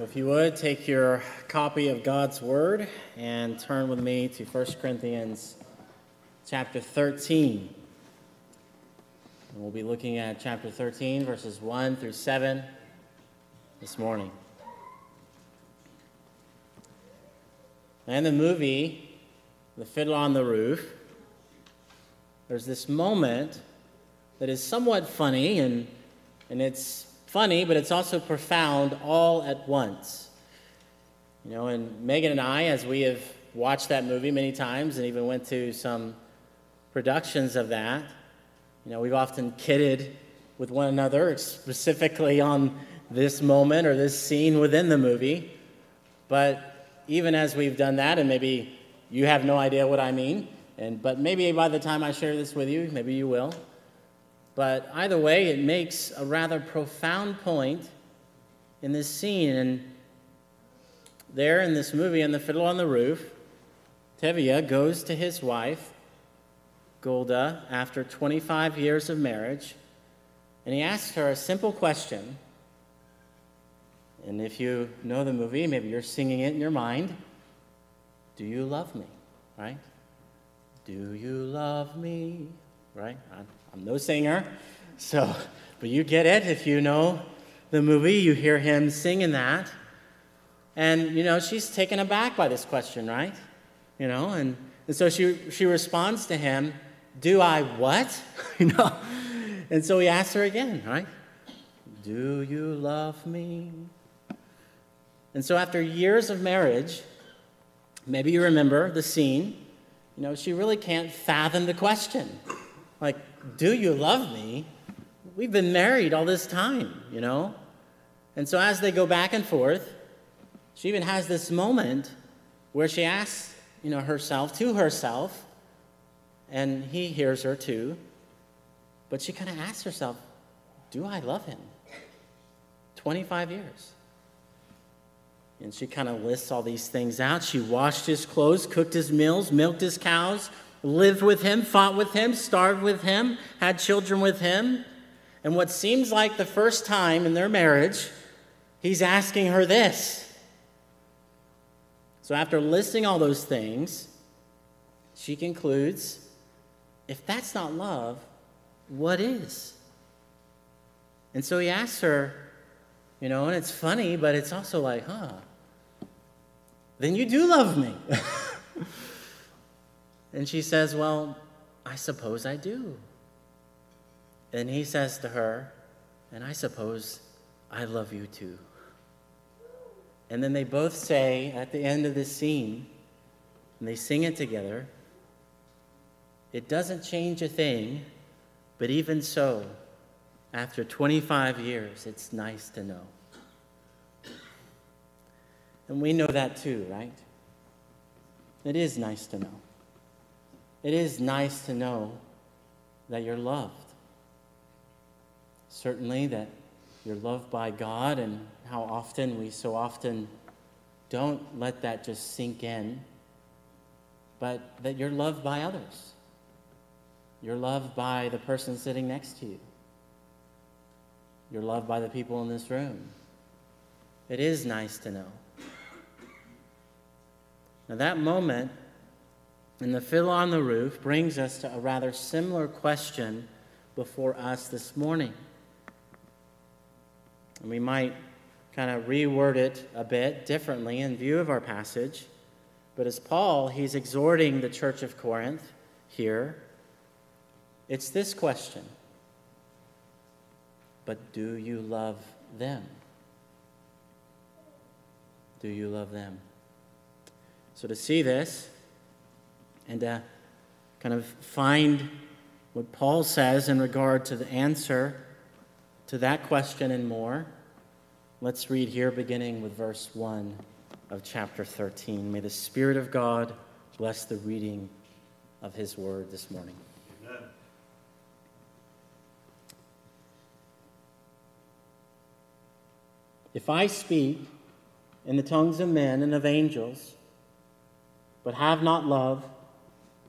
If you would, take your copy of God's Word and turn with me to 1 Corinthians chapter 13. And we'll be looking at chapter 13, verses 1 through 7 this morning. And the movie, The Fiddler on the Roof, there's this moment that is somewhat funny, and, and it's funny, but it's also profound all at once. You know, and Megan and I, as we have watched that movie many times and even went to some productions of that, you know, we've often kidded with one another, specifically on this moment or this scene within the movie. But even as we've done that, and maybe you have no idea what I mean, and but maybe by the time I share this with you, maybe you will. But either way, it makes a rather profound point in this scene. And there in this movie, in The Fiddle on the Roof, Tevye goes to his wife, Golde, after 25 years of marriage, and he asks her a simple question. And if you know the movie, maybe you're singing it in your mind Do you love me? Right? Do you love me? Right? I'm no singer, so, but you get it if you know the movie, you hear him singing that. And, you know, she's taken aback by this question, right? You know, and, and so she, she responds to him, Do I what? you know? And so he asks her again, right? Do you love me? And so after years of marriage, maybe you remember the scene, you know, she really can't fathom the question. Like, do you love me? We've been married all this time, you know? And so as they go back and forth, she even has this moment where she asks, you know, herself to herself, and he hears her too. But she kind of asks herself, Do I love him? 25 years. And she kind of lists all these things out. She washed his clothes, cooked his meals, milked his cows, lived with him, fought with him, starved with him, had children with him. And what seems like the first time in their marriage, he's asking her this. So after listing all those things, she concludes if that's not love, what is? And so he asks her, you know, and it's funny, but it's also like, huh, then you do love me. And she says, Well, I suppose I do. And he says to her, And I suppose I love you too. And then they both say at the end of this scene, and they sing it together, it doesn't change a thing, but even so, after 25 years, it's nice to know. And we know that too, right? It is nice to know. It is nice to know that you're loved. Certainly, that you're loved by God, and how often we so often don't let that just sink in, but that you're loved by others. You're loved by the person sitting next to you. You're loved by the people in this room. It is nice to know. Now, that moment and the fiddle on the roof brings us to a rather similar question before us this morning. And we might kind of reword it a bit differently in view of our passage. But as Paul, he's exhorting the church of Corinth here, it's this question But do you love them? Do you love them? So to see this, and to kind of find what Paul says in regard to the answer to that question and more, let's read here, beginning with verse 1 of chapter 13. May the Spirit of God bless the reading of his word this morning. Amen. If I speak in the tongues of men and of angels, but have not love,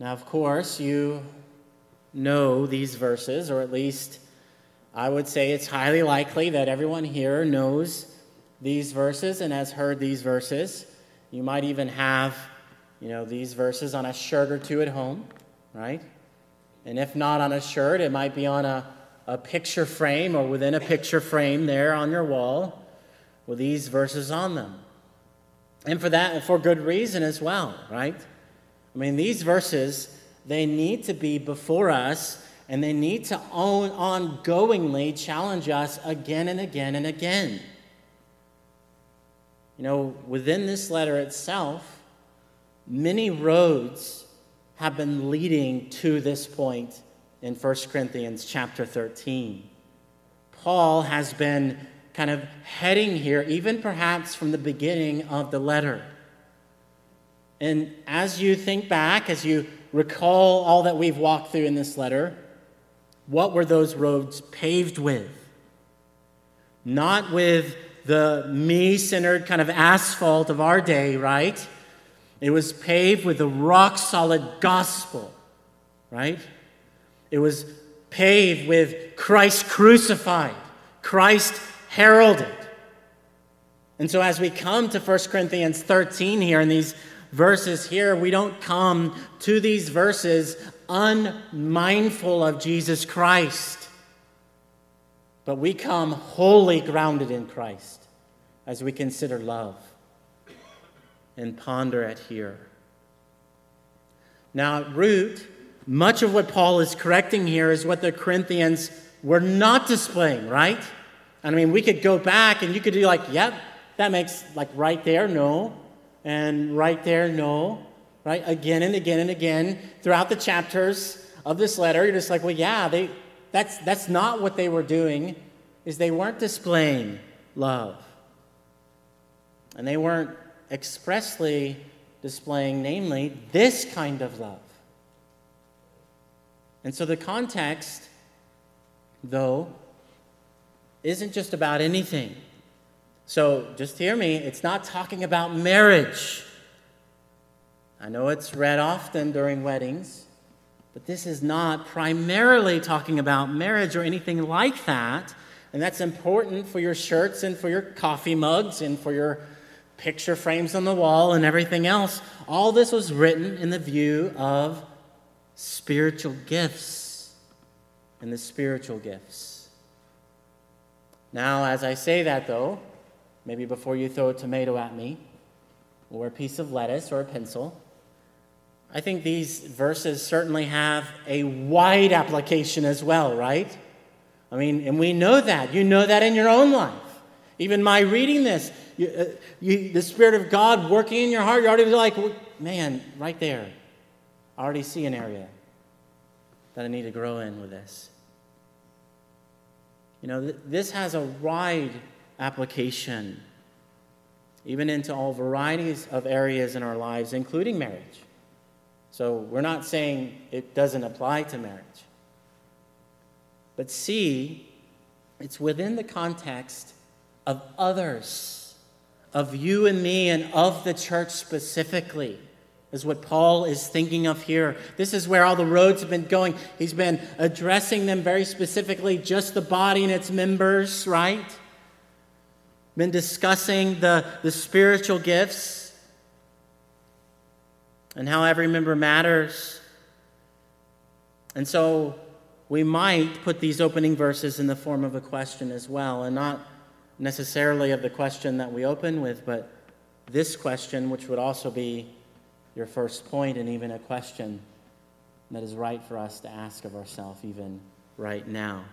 Now, of course, you know these verses, or at least I would say it's highly likely that everyone here knows these verses and has heard these verses. You might even have, you know, these verses on a shirt or two at home, right? And if not on a shirt, it might be on a, a picture frame or within a picture frame there on your wall with these verses on them. And for that, for good reason as well, right? I mean, these verses, they need to be before us and they need to on, ongoingly challenge us again and again and again. You know, within this letter itself, many roads have been leading to this point in 1 Corinthians chapter 13. Paul has been kind of heading here, even perhaps from the beginning of the letter. And as you think back, as you recall all that we've walked through in this letter, what were those roads paved with? Not with the me centered kind of asphalt of our day, right? It was paved with the rock solid gospel, right? It was paved with Christ crucified, Christ heralded. And so, as we come to 1 Corinthians 13 here in these verses here, we don't come to these verses unmindful of Jesus Christ, but we come wholly grounded in Christ as we consider love and ponder it here. Now, at root, much of what Paul is correcting here is what the Corinthians were not displaying, right? I mean, we could go back and you could be like, yep, that makes like right there, no and right there, no, right? Again and again and again throughout the chapters of this letter, you're just like, well, yeah, they, that's, that's not what they were doing, is they weren't displaying love. And they weren't expressly displaying, namely, this kind of love. And so the context, though, isn't just about anything. So just hear me, it's not talking about marriage. I know it's read often during weddings, but this is not primarily talking about marriage or anything like that. And that's important for your shirts and for your coffee mugs and for your picture frames on the wall and everything else. All this was written in the view of spiritual gifts and the spiritual gifts. Now, as I say that, though, maybe before you throw a tomato at me, or a piece of lettuce or a pencil. I think these verses certainly have a wide application as well, right? I mean, and we know that. You know that in your own life. Even my reading this, you, uh, you, the Spirit of God working in your heart, you're already like, man, right there. I already see an area that I need to grow in with this. You know, th- this has a wide application, even into all varieties of areas in our lives, including marriage. So we're not saying it doesn't apply to marriage. But see, it's within the context of others, of you and me, and of the church specifically is what Paul is thinking of here. This is where all the roads have been going. He's been addressing them very specifically, just the body and its members, right? Been discussing the, the spiritual gifts and how every member matters. And so we might put these opening verses in the form of a question as well, and not necessarily of the question that we open with, but this question, which would also be your first point and even a question that is right for us to ask of ourselves even right now.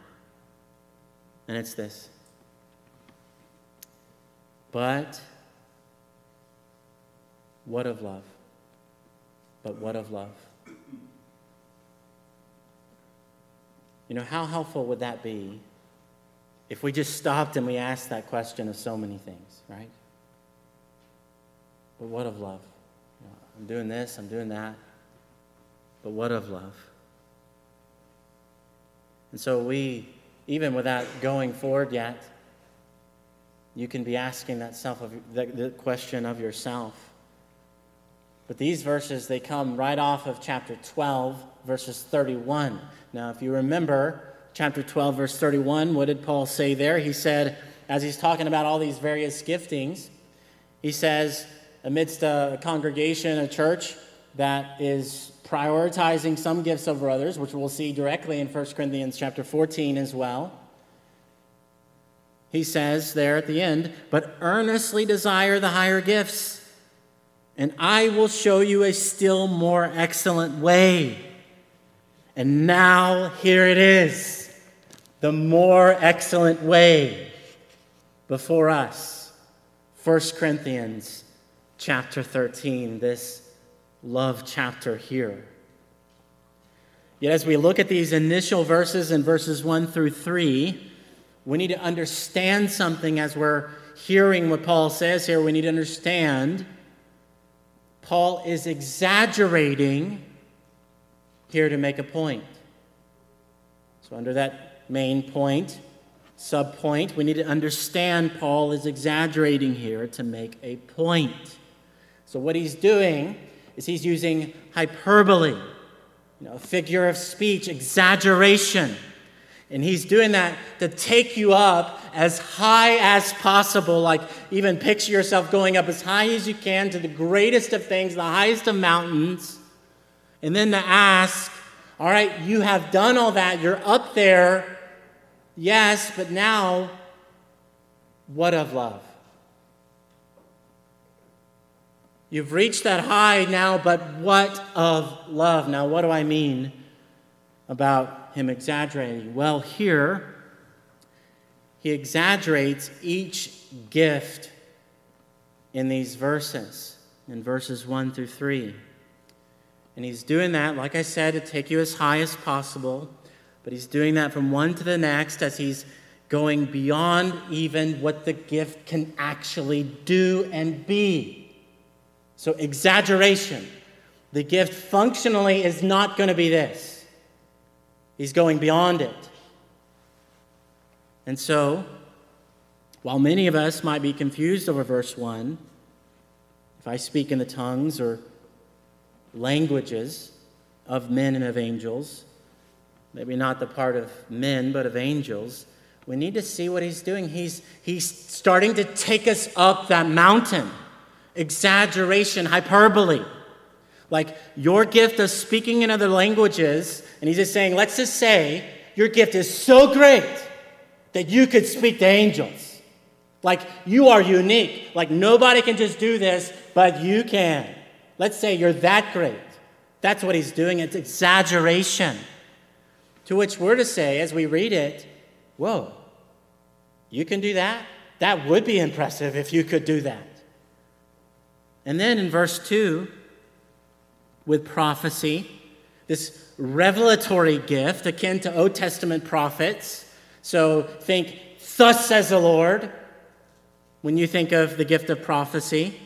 And it's this. But what of love? But what of love? You know, how helpful would that be if we just stopped and we asked that question of so many things, right? But what of love? You know, I'm doing this, I'm doing that. But what of love? And so we, even without going forward yet, you can be asking that self of the, question of yourself. But these verses, they come right off of chapter 12, verses 31. Now, if you remember, chapter 12, verse 31, what did Paul say there? He said, as he's talking about all these various giftings, he says, amidst a congregation, a church that is prioritizing some gifts over others, which we'll see directly in 1 Corinthians chapter 14 as well. He says there at the end, but earnestly desire the higher gifts, and I will show you a still more excellent way. And now here it is the more excellent way before us. 1 Corinthians chapter 13, this love chapter here. Yet, as we look at these initial verses in verses 1 through 3, we need to understand something as we're hearing what Paul says here. We need to understand Paul is exaggerating here to make a point. So, under that main point, subpoint. We need to understand Paul is exaggerating here to make a point. So, what he's doing is he's using hyperbole, you know, a figure of speech, exaggeration. And he's doing that to take you up as high as possible. Like, even picture yourself going up as high as you can to the greatest of things, the highest of mountains. And then to ask, all right, you have done all that, you're up there. Yes, but now, what of love? You've reached that high now, but what of love? Now, what do I mean about him exaggerating? Well, here, he exaggerates each gift in these verses, in verses 1 through 3. And he's doing that, like I said, to take you as high as possible but he's doing that from one to the next as he's going beyond even what the gift can actually do and be. So, exaggeration. The gift functionally is not going to be this, he's going beyond it. And so, while many of us might be confused over verse 1, if I speak in the tongues or languages of men and of angels, maybe not the part of men, but of angels, we need to see what he's doing. He's, he's starting to take us up that mountain. Exaggeration, hyperbole. Like your gift of speaking in other languages, and he's just saying, let's just say your gift is so great that you could speak to angels. Like you are unique. Like nobody can just do this, but you can. Let's say you're that great. That's what he's doing. It's exaggeration. To which we're to say, as we read it, whoa, you can do that? That would be impressive if you could do that. And then in verse 2, with prophecy, this revelatory gift akin to Old Testament prophets. So think, thus says the Lord, when you think of the gift of prophecy,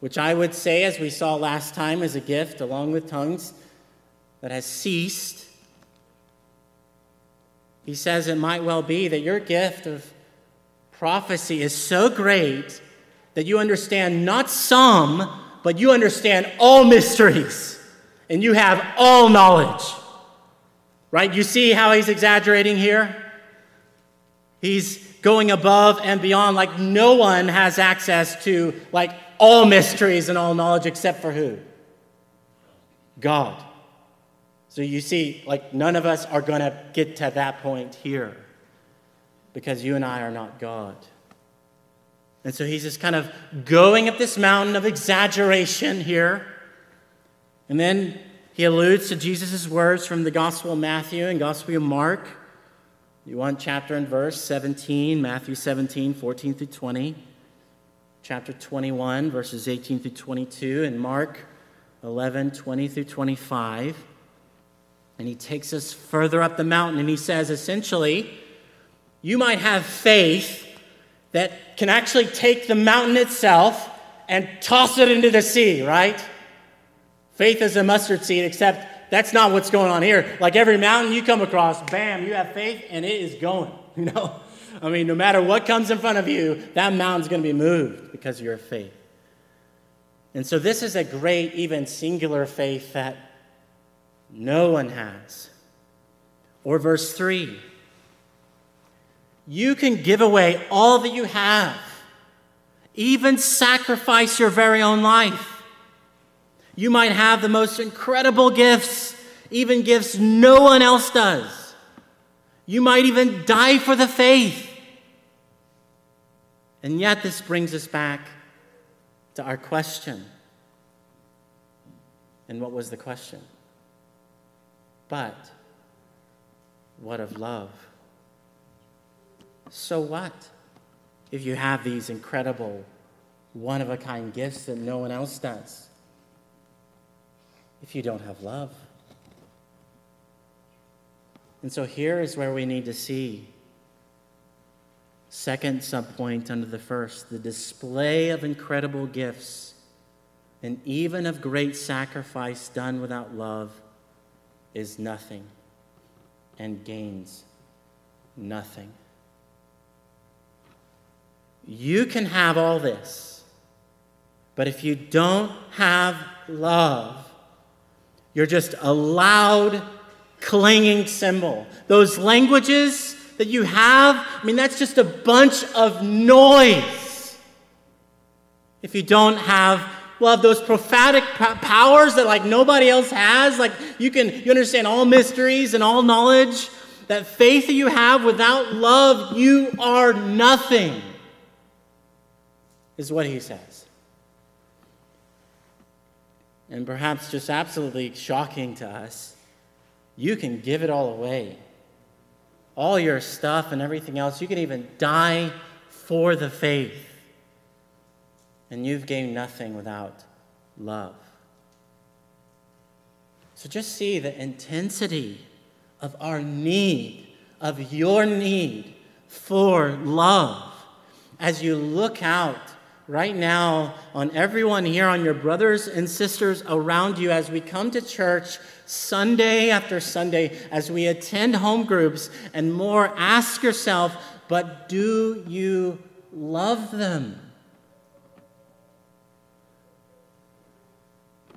which I would say, as we saw last time, is a gift along with tongues that has ceased he says it might well be that your gift of prophecy is so great that you understand not some, but you understand all mysteries and you have all knowledge. Right? You see how he's exaggerating here? He's going above and beyond, like no one has access to like all mysteries and all knowledge except for who? God. So you see, like, none of us are going to get to that point here because you and I are not God. And so he's just kind of going up this mountain of exaggeration here. And then he alludes to Jesus' words from the Gospel of Matthew and Gospel of Mark. You want chapter and verse 17, Matthew 17, 14 through 20. Chapter 21, verses 18 through 22, and Mark 11, 20 through 25. And he takes us further up the mountain and he says essentially, you might have faith that can actually take the mountain itself and toss it into the sea, right? Faith is a mustard seed, except that's not what's going on here. Like every mountain you come across, bam, you have faith and it is going, you know? I mean, no matter what comes in front of you, that mountain's going to be moved because of your faith. And so, this is a great, even singular faith that no one has. Or verse 3 you can give away all that you have, even sacrifice your very own life. You might have the most incredible gifts, even gifts no one else does. You might even die for the faith. And yet, this brings us back to our question. And what was the question? But what of love? So what if you have these incredible, one of a kind gifts that no one else does? If you don't have love. And so here is where we need to see. Second subpoint under the first the display of incredible gifts and even of great sacrifice done without love is nothing and gains nothing. You can have all this, but if you don't have love, you're just a loud, clanging cymbal. Those languages that you have, I mean, that's just a bunch of noise. If you don't have love, those prophetic powers that like nobody else has, like you can you understand all mysteries and all knowledge, that faith that you have without love, you are nothing is what he says. And perhaps just absolutely shocking to us, you can give it all away. All your stuff and everything else, you can even die for the faith. And you've gained nothing without love. So just see the intensity of our need, of your need for love as you look out right now on everyone here, on your brothers and sisters around you as we come to church Sunday after Sunday, as we attend home groups and more. Ask yourself, but do you love them?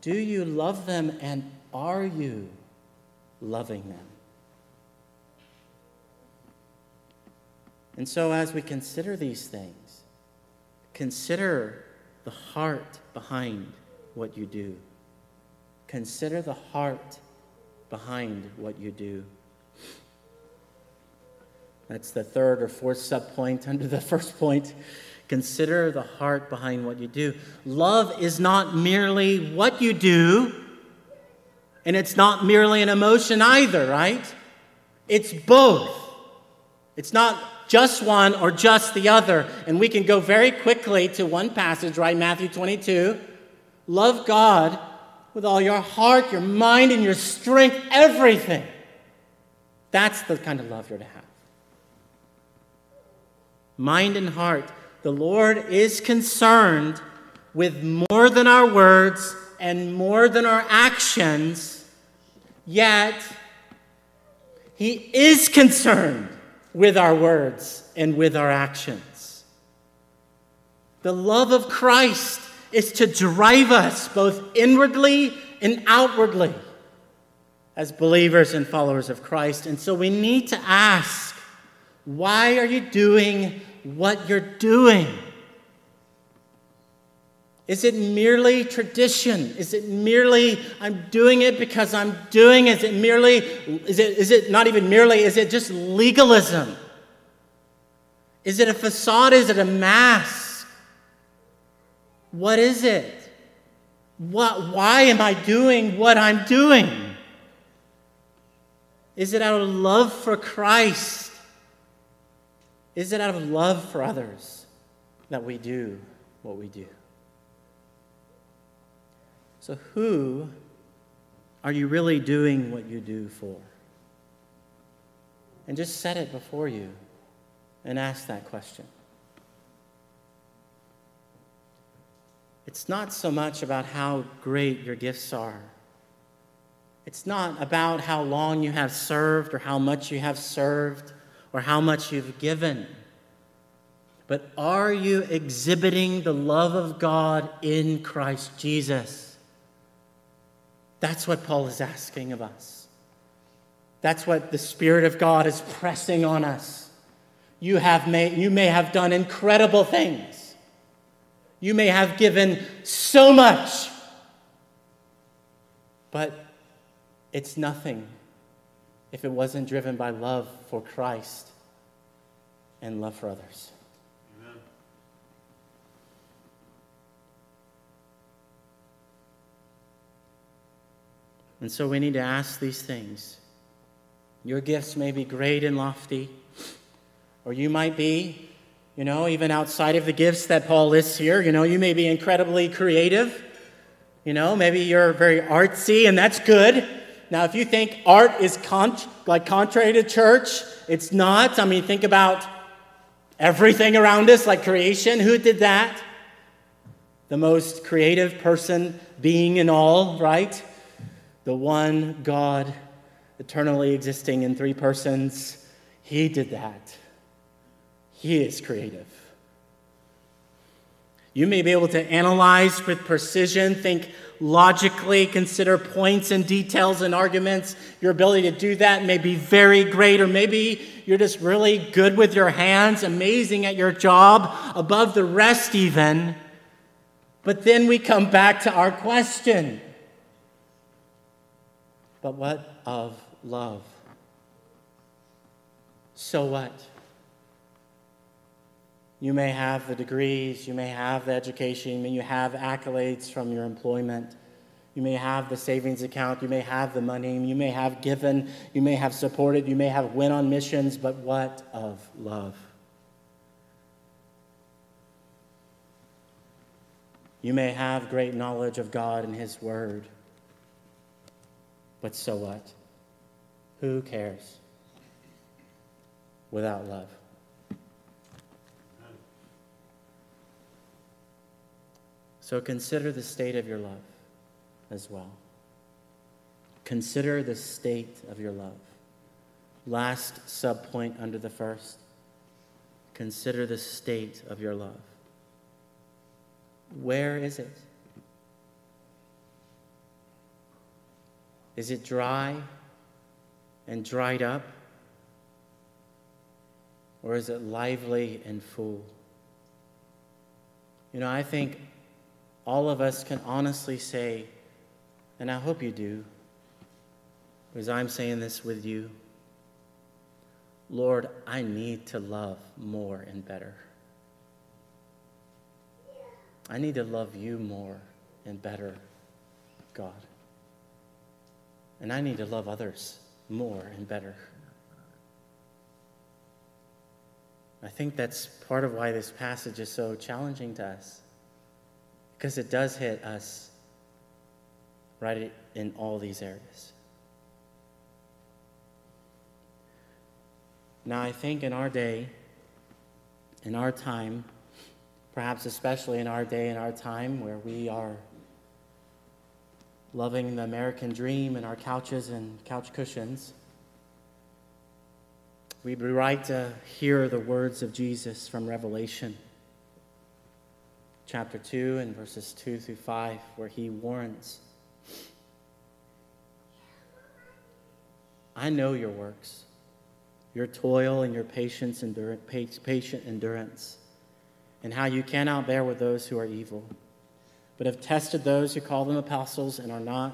Do you love them and are you loving them? And so, as we consider these things, Consider the heart behind what you do. Consider the heart behind what you do. That's the third or fourth subpoint under the first point. Consider the heart behind what you do. Love is not merely what you do, and it's not merely an emotion either, right? It's both. It's not just one or just the other. And we can go very quickly to one passage, right? Matthew 22. Love God with all your heart, your mind, and your strength, everything. That's the kind of love you're to have. Mind and heart. The Lord is concerned with more than our words and more than our actions, yet, He is concerned with our words and with our actions. The love of Christ is to drive us both inwardly and outwardly as believers and followers of Christ. And so we need to ask why are you doing what you're doing? Is it merely tradition? Is it merely I'm doing it because I'm doing? Is it merely is it is it not even merely is it just legalism? Is it a facade? Is it a mask? What is it? What, why am I doing what I'm doing? Is it out of love for Christ? Is it out of love for others that we do what we do? So, who are you really doing what you do for? And just set it before you and ask that question. It's not so much about how great your gifts are. It's not about how long you have served or how much you have served or how much you've given. But are you exhibiting the love of God in Christ Jesus? That's what Paul is asking of us. That's what the Spirit of God is pressing on us. You, have made, you may have done incredible things. You may have given so much. But it's nothing if it wasn't driven by love for Christ and love for others. Amen. And so we need to ask these things. Your gifts may be great and lofty, or you might be, you know, even outside of the gifts that Paul lists here. You know, you may be incredibly creative. You know, maybe you're very artsy, and that's good. Now, if you think art is con- like contrary to church, it's not. I mean, think about everything around us, like creation. Who did that? The most creative person, being in all, right? The one God, eternally existing in three persons. He did that. He is creative. You may be able to analyze with precision, think logically, consider points and details and arguments. Your ability to do that may be very great, or maybe you're just really good with your hands, amazing at your job, above the rest, even. But then we come back to our question But what of love? So what? You may have the degrees, you may have the education, you may have accolades from your employment. You may have the savings account, you may have the money, you may have given, you may have supported, you may have went on missions, but what of love? You may have great knowledge of God and His Word, but so what? Who cares without love? So consider the state of your love as well. Consider the state of your love. Last subpoint under the first. Consider the state of your love. Where is it? Is it dry and dried up? Or is it lively and full? You know, I think all of us can honestly say, and I hope you do, because I'm saying this with you Lord, I need to love more and better. I need to love you more and better, God. And I need to love others more and better. I think that's part of why this passage is so challenging to us because it does hit us right in all these areas. Now, I think in our day, in our time, perhaps especially in our day and our time where we are loving the American dream and our couches and couch cushions, we'd be right to hear the words of Jesus from Revelation chapter 2 and verses 2 through 5, where he warns I know your works, your toil and your patience, patient endurance, and how you cannot bear with those who are evil, but have tested those who call them apostles and are not,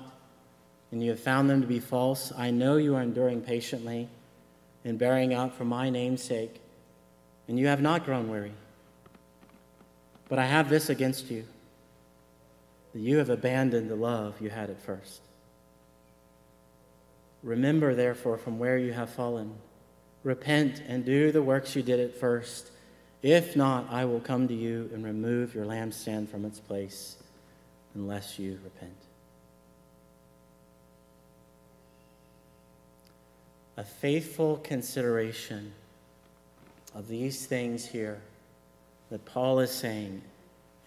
and you have found them to be false. I know you are enduring patiently and bearing up for my name's sake, and you have not grown weary. But I have this against you that you have abandoned the love you had at first. Remember, therefore, from where you have fallen. Repent and do the works you did at first. If not, I will come to you and remove your lampstand from its place unless you repent. A faithful consideration of these things here that Paul is saying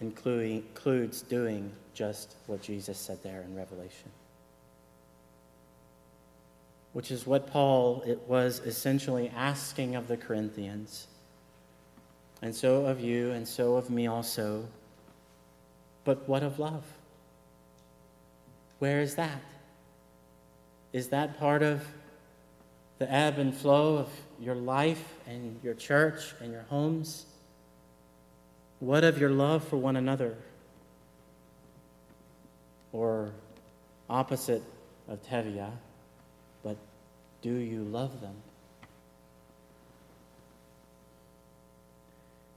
includes doing just what Jesus said there in Revelation. Which is what Paul it was essentially asking of the Corinthians, and so of you, and so of me also. But what of love? Where is that? Is that part of the ebb and flow of your life and your church and your homes? What of your love for one another? Or opposite of Tevye, but do you love them?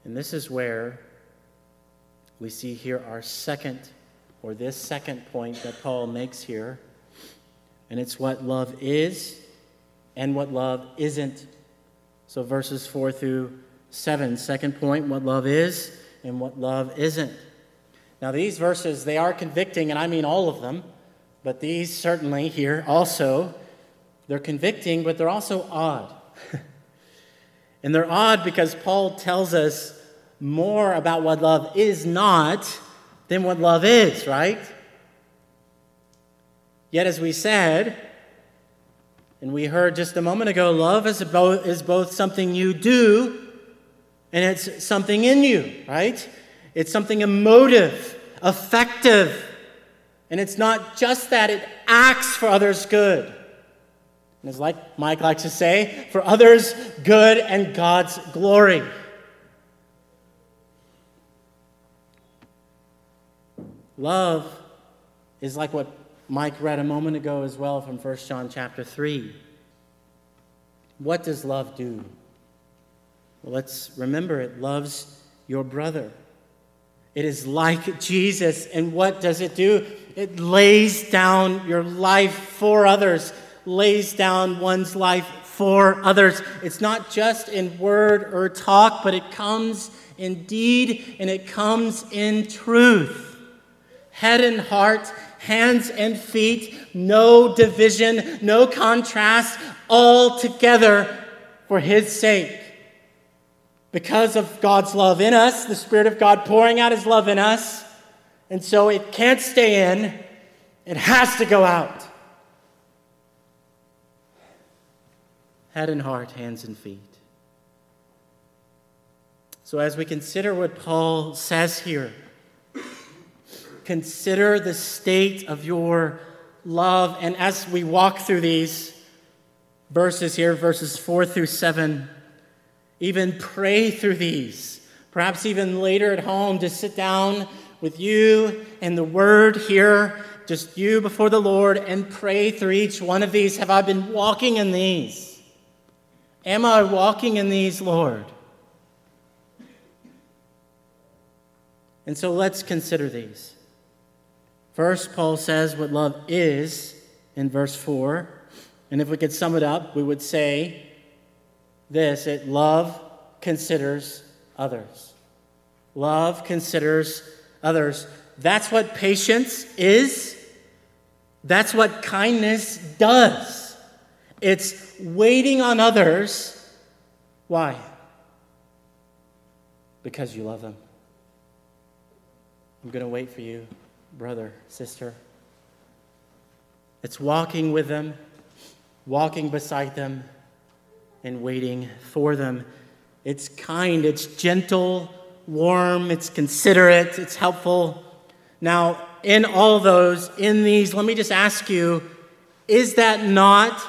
And this is where we see here our second, or this second point that Paul makes here. And it's what love is and what love isn't. So, verses 4 through 7, second point, what love is and what love isn't. Now, these verses, they are convicting, and I mean all of them, but these certainly here also, they're convicting, but they're also odd. and they're odd because Paul tells us more about what love is not than what love is, right? Yet, as we said, and we heard just a moment ago, love is both, is both something you do and it's something in you, right? It's something emotive, affective. And it's not just that, it acts for others' good. And it's like Mike likes to say, for others' good and God's glory. Love is like what Mike read a moment ago as well from 1 John chapter 3. What does love do? Well, let's remember it loves your brother. It is like Jesus. And what does it do? It lays down your life for others, lays down one's life for others. It's not just in word or talk, but it comes in deed and it comes in truth. Head and heart hands and feet, no division, no contrast, all together for His sake. Because of God's love in us, the Spirit of God pouring out His love in us, and so it can't stay in, it has to go out. Head and heart, hands and feet. So, as we consider what Paul says here, Consider the state of your love. And as we walk through these verses here, verses 4 through 7, even pray through these. Perhaps even later at home, to sit down with you and the word here, just you before the Lord, and pray through each one of these. Have I been walking in these? Am I walking in these, Lord? And so let's consider these. First, Paul says what love is in verse 4. And if we could sum it up, we would say this it love considers others. Love considers others. That's what patience is. That's what kindness does. It's waiting on others. Why? Because you love them. I'm going to wait for you brother, sister. It's walking with them, walking beside them, and waiting for them. It's kind, it's gentle, warm, it's considerate, it's helpful. Now, in all those, in these, let me just ask you is that not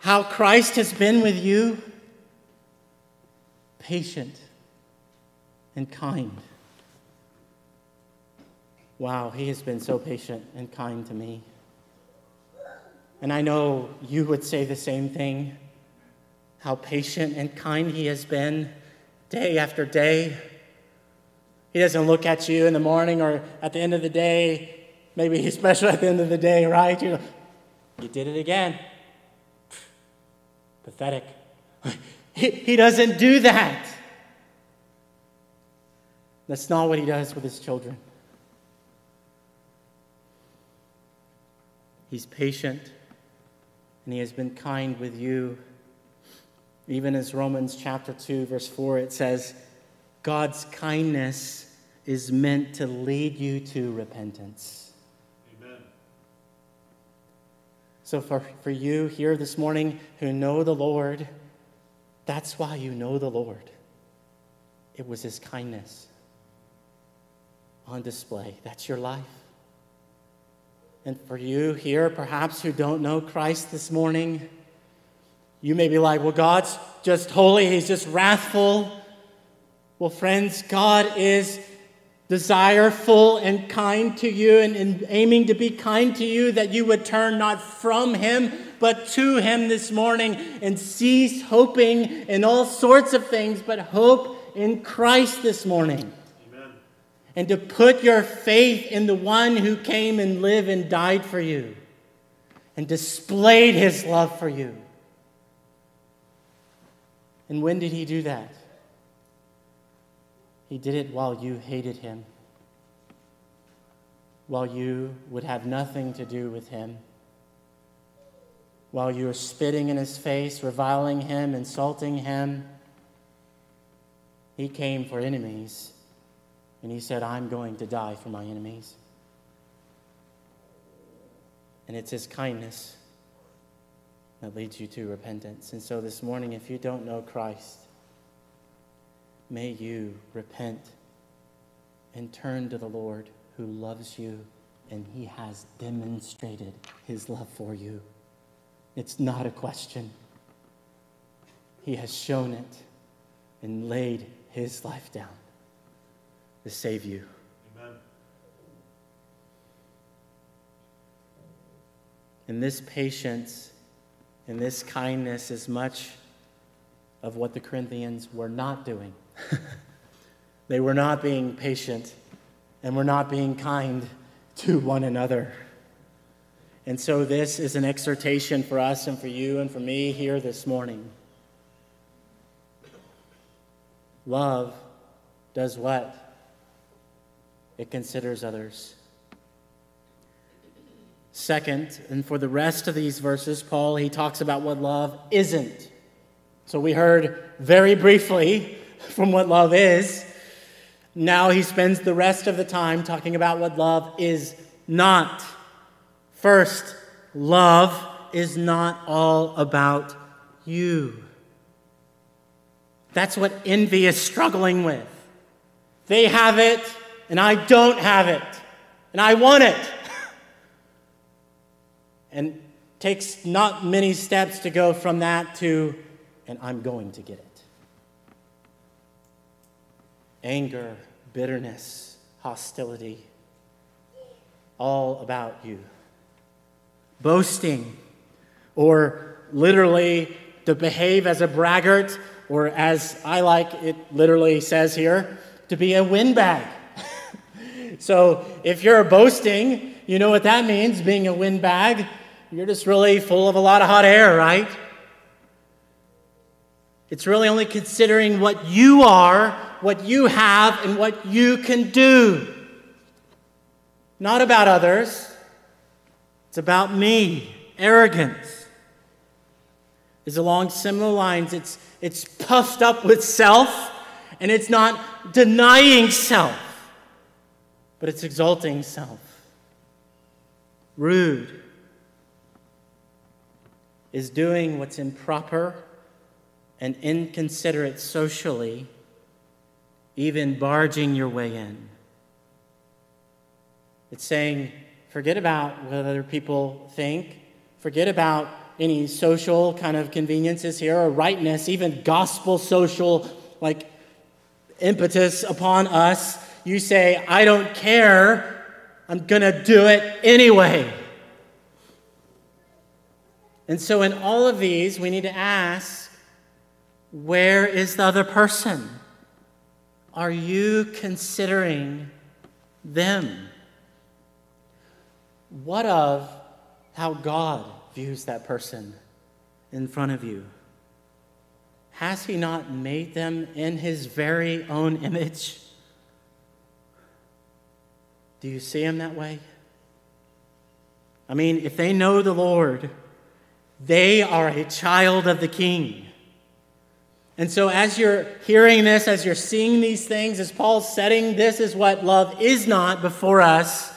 how Christ has been with you? Patient and kind. Wow, he has been so patient and kind to me. And I know you would say the same thing how patient and kind he has been day after day. He doesn't look at you in the morning or at the end of the day maybe he's special at the end of the day, right? You know, you did it again. Pathetic. He, he doesn't do that. That's not what he does with his children. He's patient and he has been kind with you. Even as Romans chapter 2, verse 4, it says, God's kindness is meant to lead you to repentance. Amen. So, for, for you here this morning who know the Lord, that's why you know the Lord. It was His kindness on display. That's your life. And for you here, perhaps who don't know Christ this morning, you may be like, well, God's just holy, He's just wrathful. Well, friends, God is desireful and kind to you and, and, aiming to be kind to you, that you would turn not from Him, but to Him this morning and cease hoping in all sorts of things, but hope in Christ this morning and to put your faith in the one who came and lived and died for you and displayed his love for you. And when did he do that? He did it while you hated him, while you would have nothing to do with him, while you were spitting in his face, reviling him, insulting him. He came for enemies and he said, I'm going to die for my enemies. And it's his kindness that leads you to repentance. And so this morning, if you don't know Christ, may you repent and turn to the Lord who loves you and he has demonstrated his love for you. It's not a question. He has shown it and laid his life down to save you. Amen. And this patience and this kindness is much of what the Corinthians were not doing. they were not being patient and were not being kind to one another. And so, this is an exhortation for us and for you and for me here this morning. Love does what? It considers others. Second, and for the rest of these verses, Paul he talks about what love isn't. So we heard very briefly from what love is. Now he spends the rest of the time talking about what love is not. First, love is not all about you. That's what envy is struggling with. They have it, and I don't have it, and I want it. and takes not many steps to go from that to, and I'm going to get it. Anger, bitterness, hostility, all about you. Boasting, or literally to behave as a braggart, or as I like it literally says here, to be a windbag. So if you're boasting, you know what that means, being a windbag. You're just really full of a lot of hot air, right? It's really only considering what you are, what you have, and what you can do. Not about others. It's about me. Arrogance is along similar lines. It's, it's puffed up with self, and it's not denying self but it's exalting self. Rude is doing what's improper and inconsiderate socially, even barging your way in. It's saying, forget about what other people think, forget about any social kind of conveniences here or rightness, even gospel social like impetus upon us you say, I don't care, I'm going to do it anyway. And so, in all of these, we need to ask where is the other person? Are you considering them? what of how God views that person in front of you? Has He not made them in His very own image? Do you see them that way? I mean, if they know the Lord, they are a child of the King. And so, as you're hearing this, as you're seeing these things, as Paul's setting this is what love is not before us,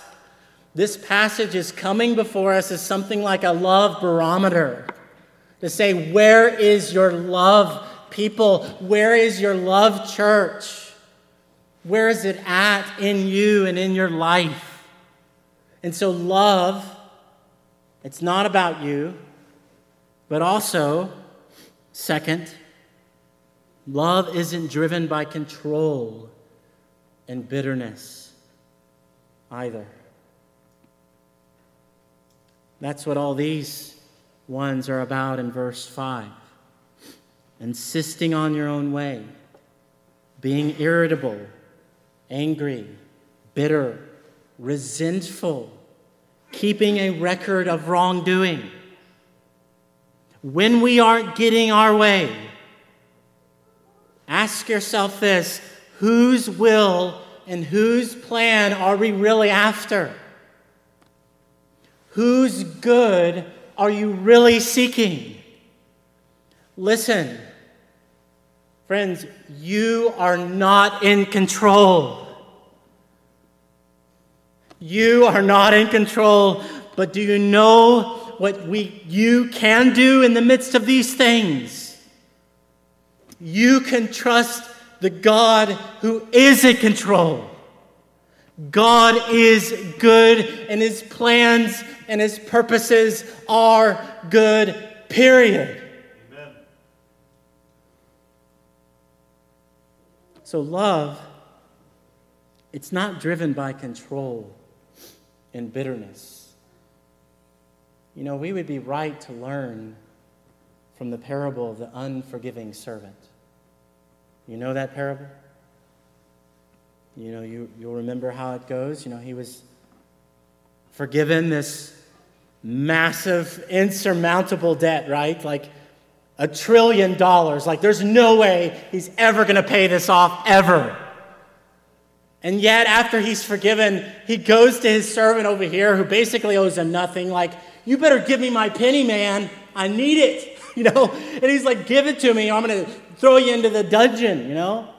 this passage is coming before us as something like a love barometer to say, Where is your love, people? Where is your love, church? Where is it at in you and in your life? And so, love, it's not about you, but also, second, Love isn't driven by control and bitterness either. That's what all these ones are about in verse 5. Insisting on your own way, being irritable, angry, bitter, resentful, keeping a record of wrongdoing. When we aren't getting our way, Ask yourself this whose will and whose plan are we really after? Whose good are you really seeking? Listen, friends, you are not in control. You are not in control, but do you know what we, you can do in the midst of these things? you can trust the God who is in control. God is good, and his plans and his purposes are good, period. So, love, it's not driven by control and bitterness. You know, we would be right to learn from the parable of the unforgiving servant. You know that parable? You know, you, you'll remember how it goes. You know, he was forgiven this massive, insurmountable debt, right? Like a trillion dollars. Like, there's no way he's ever going to pay this off, ever. And yet, after he's forgiven, he goes to his servant over here who basically owes him nothing. Like, you better give me my penny, man. I need it. You know? And he's like, give it to me. I'm going to throw you into the dungeon, you know?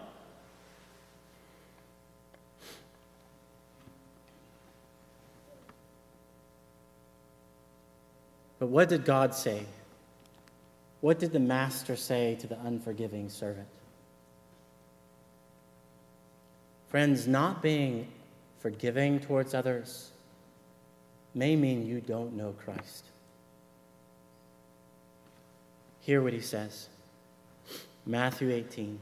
But what did God say? What did the master say to the unforgiving servant? Friends, not being forgiving towards others may mean you don't know Christ. Hear what he says. Matthew 18,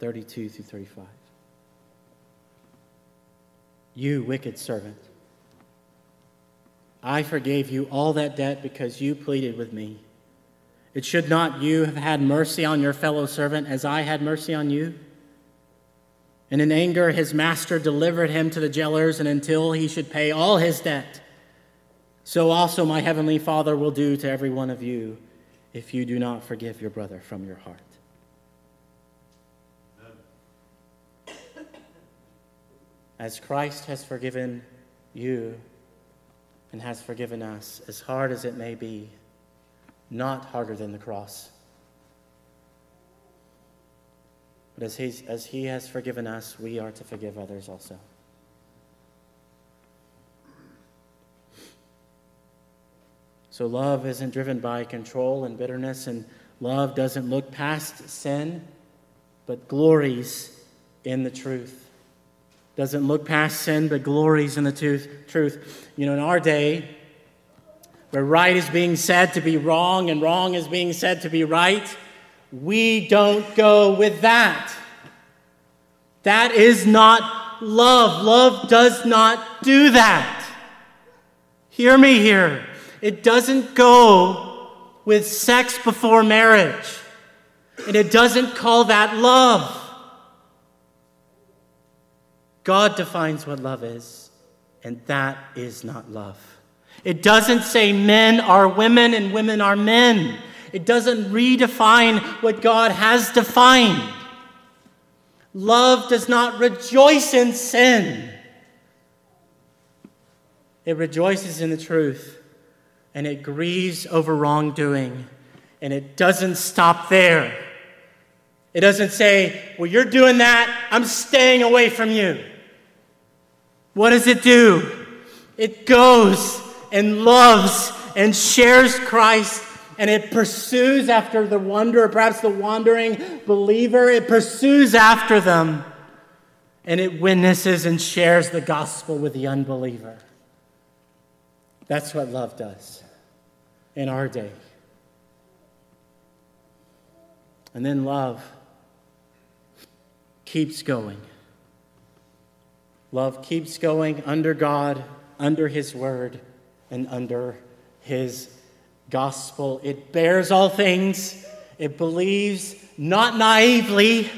32 through 35. You wicked servant, I forgave you all that debt because you pleaded with me. It should not you have had mercy on your fellow servant as I had mercy on you? And in anger, his master delivered him to the jailers, and until he should pay all his debt, so also my heavenly Father will do to every one of you if you do not forgive your brother from your heart. As Christ has forgiven you and has forgiven us, as hard as it may be, not harder than the cross. But as, he's, as he has forgiven us, we are to forgive others also. So love isn't driven by control and bitterness, and love doesn't look past sin, but glories in the truth. Doesn't look past sin, but glories in the truth. You know, in our day, where right is being said to be wrong and wrong is being said to be right, we don't go with that. That is not love. Love does not do that. Hear me here. It doesn't go with sex before marriage. And it doesn't call that love. God defines what love is. And that is not love. It doesn't say men are women and women are men. It doesn't redefine what God has defined. Love does not rejoice in sin, it rejoices in the truth and it grieves over wrongdoing. And it doesn't stop there. It doesn't say, Well, you're doing that, I'm staying away from you. What does it do? It goes and loves and shares Christ and it pursues after the wanderer, perhaps the wandering believer. It pursues after them and it witnesses and shares the gospel with the unbeliever. That's what love does in our day. And then love keeps going. Love keeps going under God, under His Word, and under His gospel. It bears all things, it believes not naively,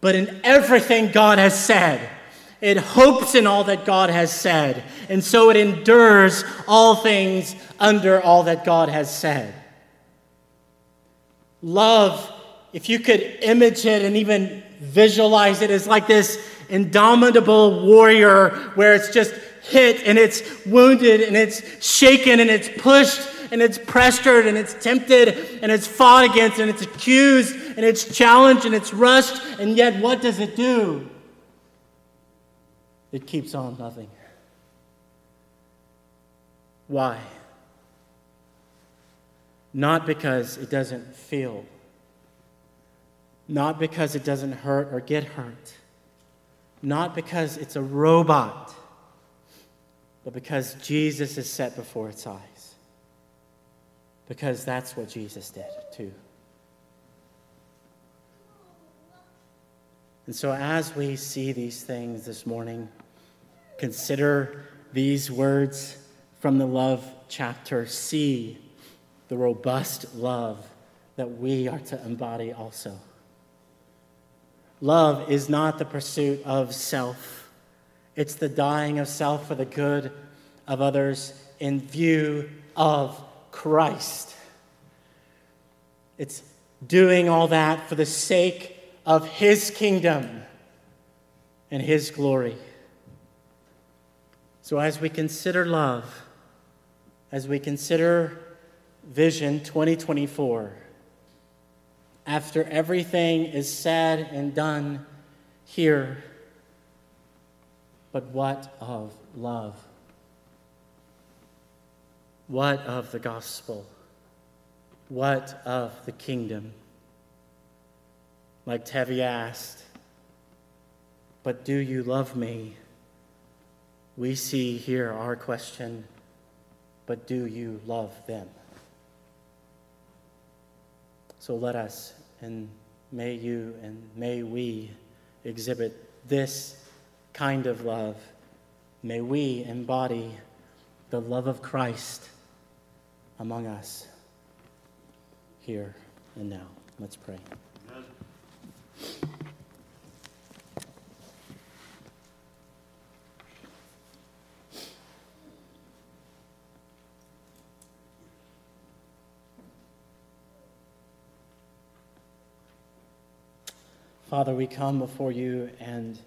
but in everything God has said. It hopes in all that God has said, and so it endures all things under all that God has said. Love, if you could image it and even visualize it, is like this indomitable warrior where it's just hit and it's wounded and it's shaken and it's pushed and it's pressured and it's tempted and it's fought against and it's accused and it's challenged and it's rushed. And yet, what does it do? It keeps on loving. Why? Not because it doesn't feel, not because it doesn't hurt or get hurt, not because it's a robot, but because Jesus is set before its eyes. Because that's what Jesus did, too. And so, as we see these things this morning, consider these words from the love chapter. See the robust love that we are to embody also. Love is not the pursuit of self, it's the dying of self for the good of others in view of Christ. It's doing all that for the sake of His kingdom and His glory. So, as we consider love, as we consider Vision 2024, after everything is said and done here, but what of love? What of the gospel? What of the kingdom? Like Tevye asked, but do you love me? We see here our question, but do you love them? So let us, and may you and may we exhibit this kind of love. May we embody the love of Christ among us here and now. Let's pray. Father, we come before you, and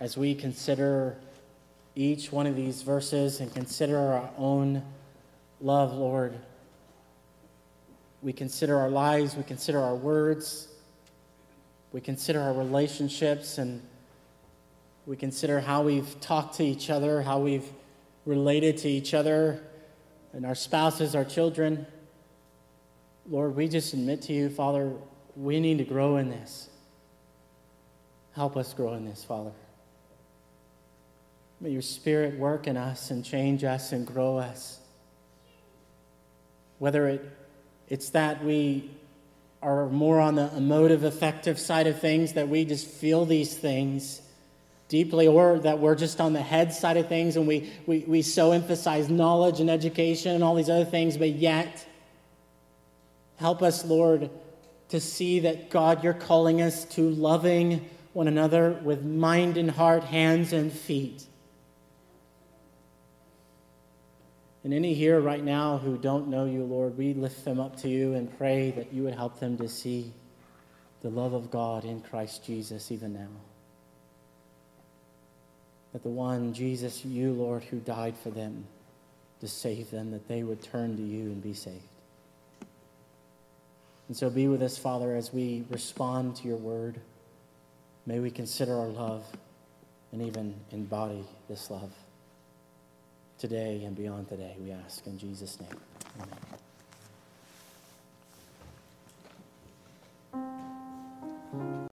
as we consider each one of these verses and consider our own love, Lord, we consider our lives, we consider our words, we consider our relationships, and we consider how we've talked to each other, how we've related to each other, and our spouses, our children. Lord, we just admit to you, Father, we need to grow in this. Help us grow in this, Father. May your Spirit work in us and change us and grow us. Whether it, it's that we are more on the emotive, affective side of things, that we just feel these things deeply, or that we're just on the head side of things and we, we, we so emphasize knowledge and education and all these other things, but yet, help us, Lord to see that God, you're calling us to loving one another with mind and heart, hands and feet. And any here right now who don't know you, Lord, we lift them up to you and pray that you would help them to see the love of God in Christ Jesus even now. That the one, Jesus, you, Lord, who died for them to save them, that they would turn to you and be saved. And so be with us, Father, as we respond to your word. May we consider our love and even embody this love today and beyond today, we ask in Jesus' name. Amen.